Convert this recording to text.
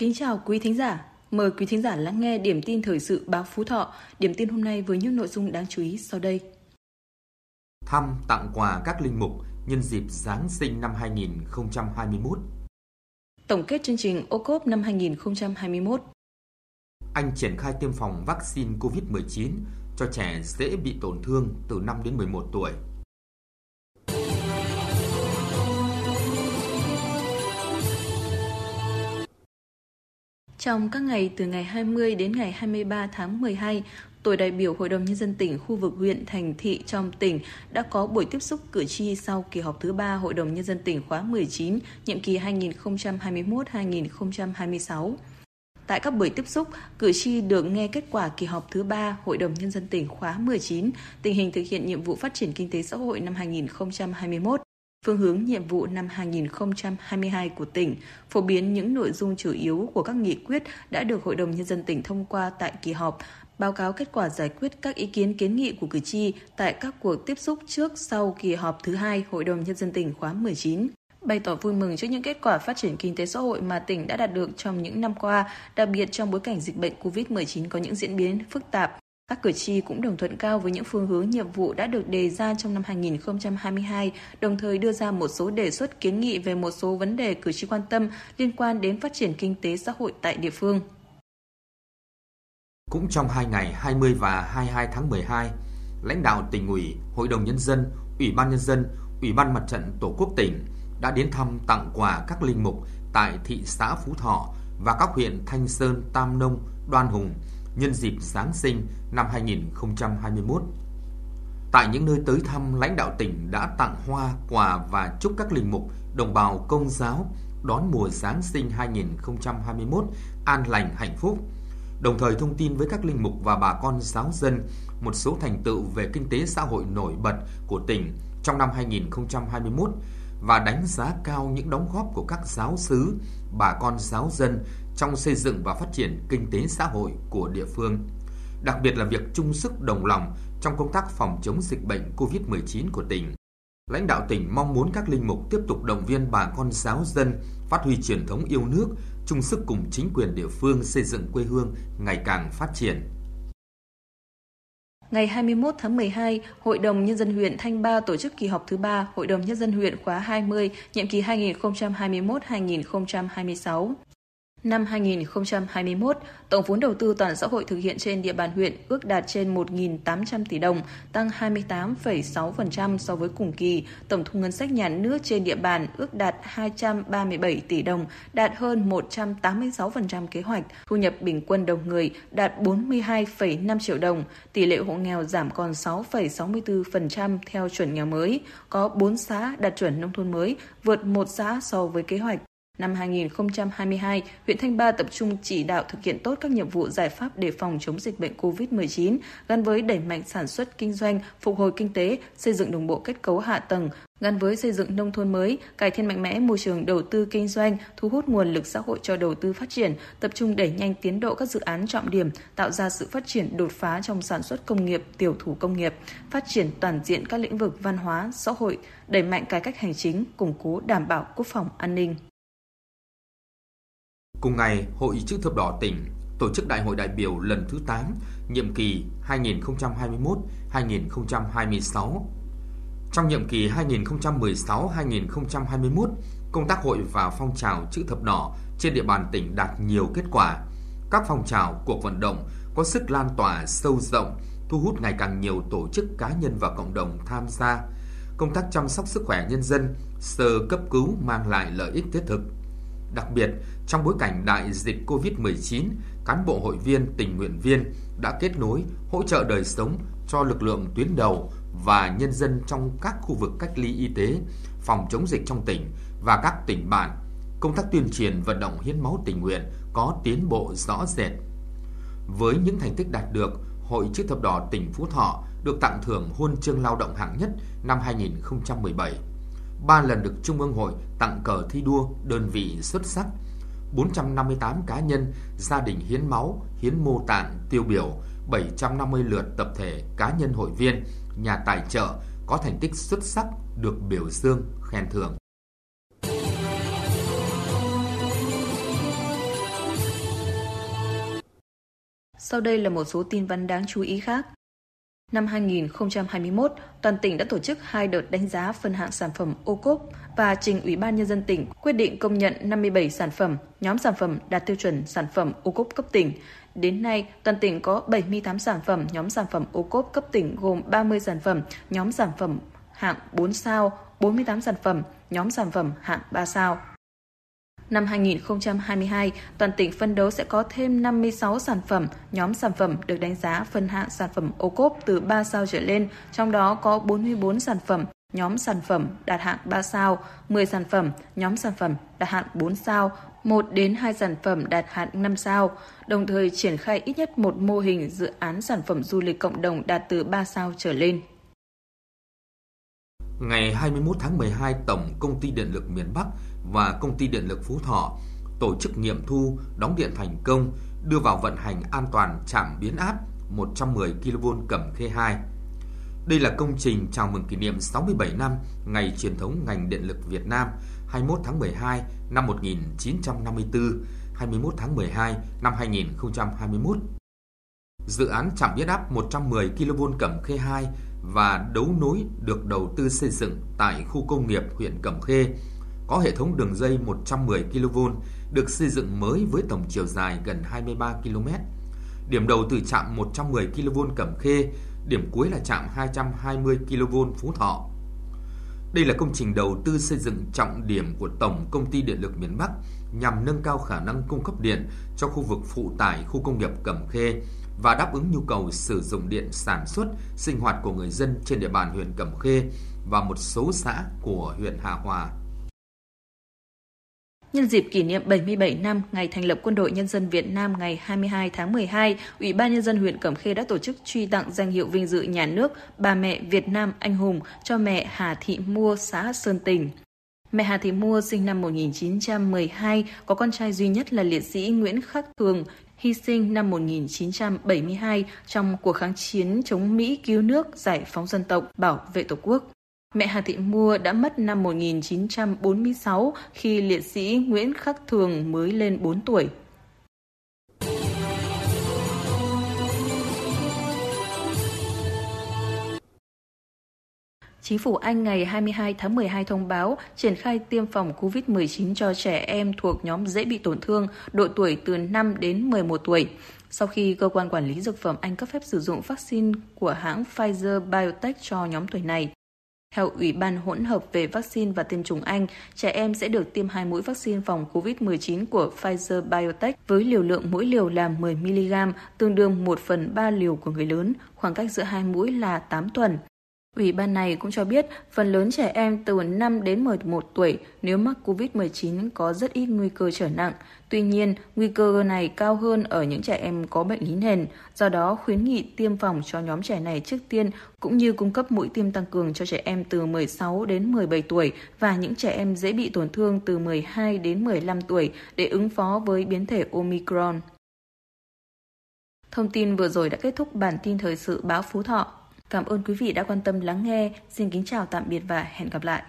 Kính chào quý thính giả. Mời quý thính giả lắng nghe điểm tin thời sự báo Phú Thọ. Điểm tin hôm nay với những nội dung đáng chú ý sau đây. Thăm tặng quà các linh mục nhân dịp Giáng sinh năm 2021. Tổng kết chương trình ô cốp năm 2021. Anh triển khai tiêm phòng vaccine COVID-19 cho trẻ dễ bị tổn thương từ 5 đến 11 tuổi. Trong các ngày từ ngày 20 đến ngày 23 tháng 12, Tổ đại biểu Hội đồng Nhân dân tỉnh khu vực huyện, thành thị trong tỉnh đã có buổi tiếp xúc cử tri sau kỳ họp thứ ba Hội đồng Nhân dân tỉnh khóa 19, nhiệm kỳ 2021-2026. Tại các buổi tiếp xúc, cử tri được nghe kết quả kỳ họp thứ ba Hội đồng Nhân dân tỉnh khóa 19, tình hình thực hiện nhiệm vụ phát triển kinh tế xã hội năm 2021, phương hướng nhiệm vụ năm 2022 của tỉnh, phổ biến những nội dung chủ yếu của các nghị quyết đã được Hội đồng Nhân dân tỉnh thông qua tại kỳ họp, báo cáo kết quả giải quyết các ý kiến kiến nghị của cử tri tại các cuộc tiếp xúc trước sau kỳ họp thứ hai Hội đồng Nhân dân tỉnh khóa 19 bày tỏ vui mừng trước những kết quả phát triển kinh tế xã hội mà tỉnh đã đạt được trong những năm qua, đặc biệt trong bối cảnh dịch bệnh COVID-19 có những diễn biến phức tạp. Các cử tri cũng đồng thuận cao với những phương hướng nhiệm vụ đã được đề ra trong năm 2022, đồng thời đưa ra một số đề xuất kiến nghị về một số vấn đề cử tri quan tâm liên quan đến phát triển kinh tế xã hội tại địa phương. Cũng trong hai ngày 20 và 22 tháng 12, lãnh đạo tỉnh ủy, Hội đồng Nhân dân, Ủy ban Nhân dân, Ủy ban Mặt trận Tổ quốc tỉnh đã đến thăm tặng quà các linh mục tại thị xã Phú Thọ và các huyện Thanh Sơn, Tam Nông, Đoan Hùng nhân dịp Giáng sinh năm 2021. Tại những nơi tới thăm, lãnh đạo tỉnh đã tặng hoa, quà và chúc các linh mục, đồng bào công giáo đón mùa Giáng sinh 2021 an lành hạnh phúc. Đồng thời thông tin với các linh mục và bà con giáo dân một số thành tựu về kinh tế xã hội nổi bật của tỉnh trong năm 2021 và đánh giá cao những đóng góp của các giáo sứ, bà con giáo dân trong xây dựng và phát triển kinh tế xã hội của địa phương. Đặc biệt là việc chung sức đồng lòng trong công tác phòng chống dịch bệnh COVID-19 của tỉnh. Lãnh đạo tỉnh mong muốn các linh mục tiếp tục động viên bà con giáo dân phát huy truyền thống yêu nước, chung sức cùng chính quyền địa phương xây dựng quê hương ngày càng phát triển. Ngày 21 tháng 12, Hội đồng Nhân dân huyện Thanh Ba tổ chức kỳ họp thứ ba Hội đồng Nhân dân huyện khóa 20, nhiệm kỳ 2021-2026. Năm 2021, tổng vốn đầu tư toàn xã hội thực hiện trên địa bàn huyện ước đạt trên 1.800 tỷ đồng, tăng 28,6% so với cùng kỳ. Tổng thu ngân sách nhà nước trên địa bàn ước đạt 237 tỷ đồng, đạt hơn 186% kế hoạch. Thu nhập bình quân đầu người đạt 42,5 triệu đồng. Tỷ lệ hộ nghèo giảm còn 6,64% theo chuẩn nghèo mới. Có 4 xã đạt chuẩn nông thôn mới, vượt một xã so với kế hoạch. Năm 2022, huyện Thanh Ba tập trung chỉ đạo thực hiện tốt các nhiệm vụ giải pháp để phòng chống dịch bệnh COVID-19 gắn với đẩy mạnh sản xuất kinh doanh, phục hồi kinh tế, xây dựng đồng bộ kết cấu hạ tầng, gắn với xây dựng nông thôn mới, cải thiện mạnh mẽ môi trường đầu tư kinh doanh, thu hút nguồn lực xã hội cho đầu tư phát triển, tập trung đẩy nhanh tiến độ các dự án trọng điểm, tạo ra sự phát triển đột phá trong sản xuất công nghiệp, tiểu thủ công nghiệp, phát triển toàn diện các lĩnh vực văn hóa, xã hội, đẩy mạnh cải cách hành chính, củng cố đảm bảo quốc phòng an ninh. Cùng ngày, Hội chữ thập đỏ tỉnh tổ chức Đại hội đại biểu lần thứ 8, nhiệm kỳ 2021-2026. Trong nhiệm kỳ 2016-2021, công tác hội và phong trào chữ thập đỏ trên địa bàn tỉnh đạt nhiều kết quả. Các phong trào, cuộc vận động có sức lan tỏa sâu rộng, thu hút ngày càng nhiều tổ chức cá nhân và cộng đồng tham gia. Công tác chăm sóc sức khỏe nhân dân, sơ cấp cứu mang lại lợi ích thiết thực Đặc biệt, trong bối cảnh đại dịch COVID-19, cán bộ hội viên, tình nguyện viên đã kết nối, hỗ trợ đời sống cho lực lượng tuyến đầu và nhân dân trong các khu vực cách ly y tế, phòng chống dịch trong tỉnh và các tỉnh bạn. Công tác tuyên truyền vận động hiến máu tình nguyện có tiến bộ rõ rệt. Với những thành tích đạt được, Hội chữ thập đỏ tỉnh Phú Thọ được tặng thưởng huân chương lao động hạng nhất năm 2017 ba lần được Trung ương Hội tặng cờ thi đua đơn vị xuất sắc, 458 cá nhân, gia đình hiến máu, hiến mô tạng tiêu biểu, 750 lượt tập thể cá nhân hội viên, nhà tài trợ có thành tích xuất sắc được biểu dương, khen thưởng. Sau đây là một số tin vắn đáng chú ý khác. Năm 2021, toàn tỉnh đã tổ chức hai đợt đánh giá phân hạng sản phẩm ô cốp và trình Ủy ban Nhân dân tỉnh quyết định công nhận 57 sản phẩm, nhóm sản phẩm đạt tiêu chuẩn sản phẩm ô cốp cấp tỉnh. Đến nay, toàn tỉnh có 78 sản phẩm, nhóm sản phẩm ô cốp cấp tỉnh gồm 30 sản phẩm, nhóm sản phẩm hạng 4 sao, 48 sản phẩm, nhóm sản phẩm hạng 3 sao. Năm 2022, toàn tỉnh phân đấu sẽ có thêm 56 sản phẩm, nhóm sản phẩm được đánh giá phân hạng sản phẩm ô cốp từ 3 sao trở lên, trong đó có 44 sản phẩm, nhóm sản phẩm đạt hạng 3 sao, 10 sản phẩm, nhóm sản phẩm đạt hạng 4 sao, 1 đến 2 sản phẩm đạt hạng 5 sao, đồng thời triển khai ít nhất một mô hình dự án sản phẩm du lịch cộng đồng đạt từ 3 sao trở lên. Ngày 21 tháng 12, Tổng Công ty Điện lực miền Bắc và Công ty Điện lực Phú Thọ tổ chức nghiệm thu đóng điện thành công đưa vào vận hành an toàn trạm biến áp 110 kV Cẩm Khê 2. Đây là công trình chào mừng kỷ niệm 67 năm ngày truyền thống ngành điện lực Việt Nam 21 tháng 12 năm 1954, 21 tháng 12 năm 2021. Dự án trạm biến áp 110 kV Cẩm Khê 2 và đấu nối được đầu tư xây dựng tại khu công nghiệp huyện Cẩm Khê có hệ thống đường dây 110 kV được xây dựng mới với tổng chiều dài gần 23 km. Điểm đầu từ trạm 110 kV Cẩm Khê, điểm cuối là trạm 220 kV Phú Thọ. Đây là công trình đầu tư xây dựng trọng điểm của Tổng Công ty Điện lực miền Bắc nhằm nâng cao khả năng cung cấp điện cho khu vực phụ tải khu công nghiệp Cẩm Khê và đáp ứng nhu cầu sử dụng điện sản xuất, sinh hoạt của người dân trên địa bàn huyện Cẩm Khê và một số xã của huyện Hà Hòa. Nhân dịp kỷ niệm 77 năm ngày thành lập Quân đội Nhân dân Việt Nam ngày 22 tháng 12, Ủy ban Nhân dân huyện Cẩm Khê đã tổ chức truy tặng danh hiệu vinh dự nhà nước Bà mẹ Việt Nam anh hùng cho mẹ Hà Thị Mua, xã Sơn Tình. Mẹ Hà Thị Mua sinh năm 1912, có con trai duy nhất là liệt sĩ Nguyễn Khắc Thường, hy sinh năm 1972 trong cuộc kháng chiến chống Mỹ cứu nước, giải phóng dân tộc, bảo vệ Tổ quốc. Mẹ Hà Thị Mua đã mất năm 1946 khi liệt sĩ Nguyễn Khắc Thường mới lên 4 tuổi. Chính phủ Anh ngày 22 tháng 12 thông báo triển khai tiêm phòng COVID-19 cho trẻ em thuộc nhóm dễ bị tổn thương, độ tuổi từ 5 đến 11 tuổi. Sau khi cơ quan quản lý dược phẩm Anh cấp phép sử dụng vaccine của hãng Pfizer Biotech cho nhóm tuổi này. Theo Ủy ban hỗn hợp về vaccine và tiêm chủng Anh, trẻ em sẽ được tiêm hai mũi vaccine phòng COVID-19 của Pfizer Biotech với liều lượng mỗi liều là 10mg, tương đương 1 phần 3 liều của người lớn, khoảng cách giữa hai mũi là 8 tuần. Ủy ban này cũng cho biết phần lớn trẻ em từ 5 đến 11 tuổi nếu mắc COVID-19 có rất ít nguy cơ trở nặng. Tuy nhiên, nguy cơ này cao hơn ở những trẻ em có bệnh lý nền, do đó khuyến nghị tiêm phòng cho nhóm trẻ này trước tiên cũng như cung cấp mũi tiêm tăng cường cho trẻ em từ 16 đến 17 tuổi và những trẻ em dễ bị tổn thương từ 12 đến 15 tuổi để ứng phó với biến thể Omicron. Thông tin vừa rồi đã kết thúc bản tin thời sự báo Phú Thọ. Cảm ơn quý vị đã quan tâm lắng nghe. Xin kính chào tạm biệt và hẹn gặp lại.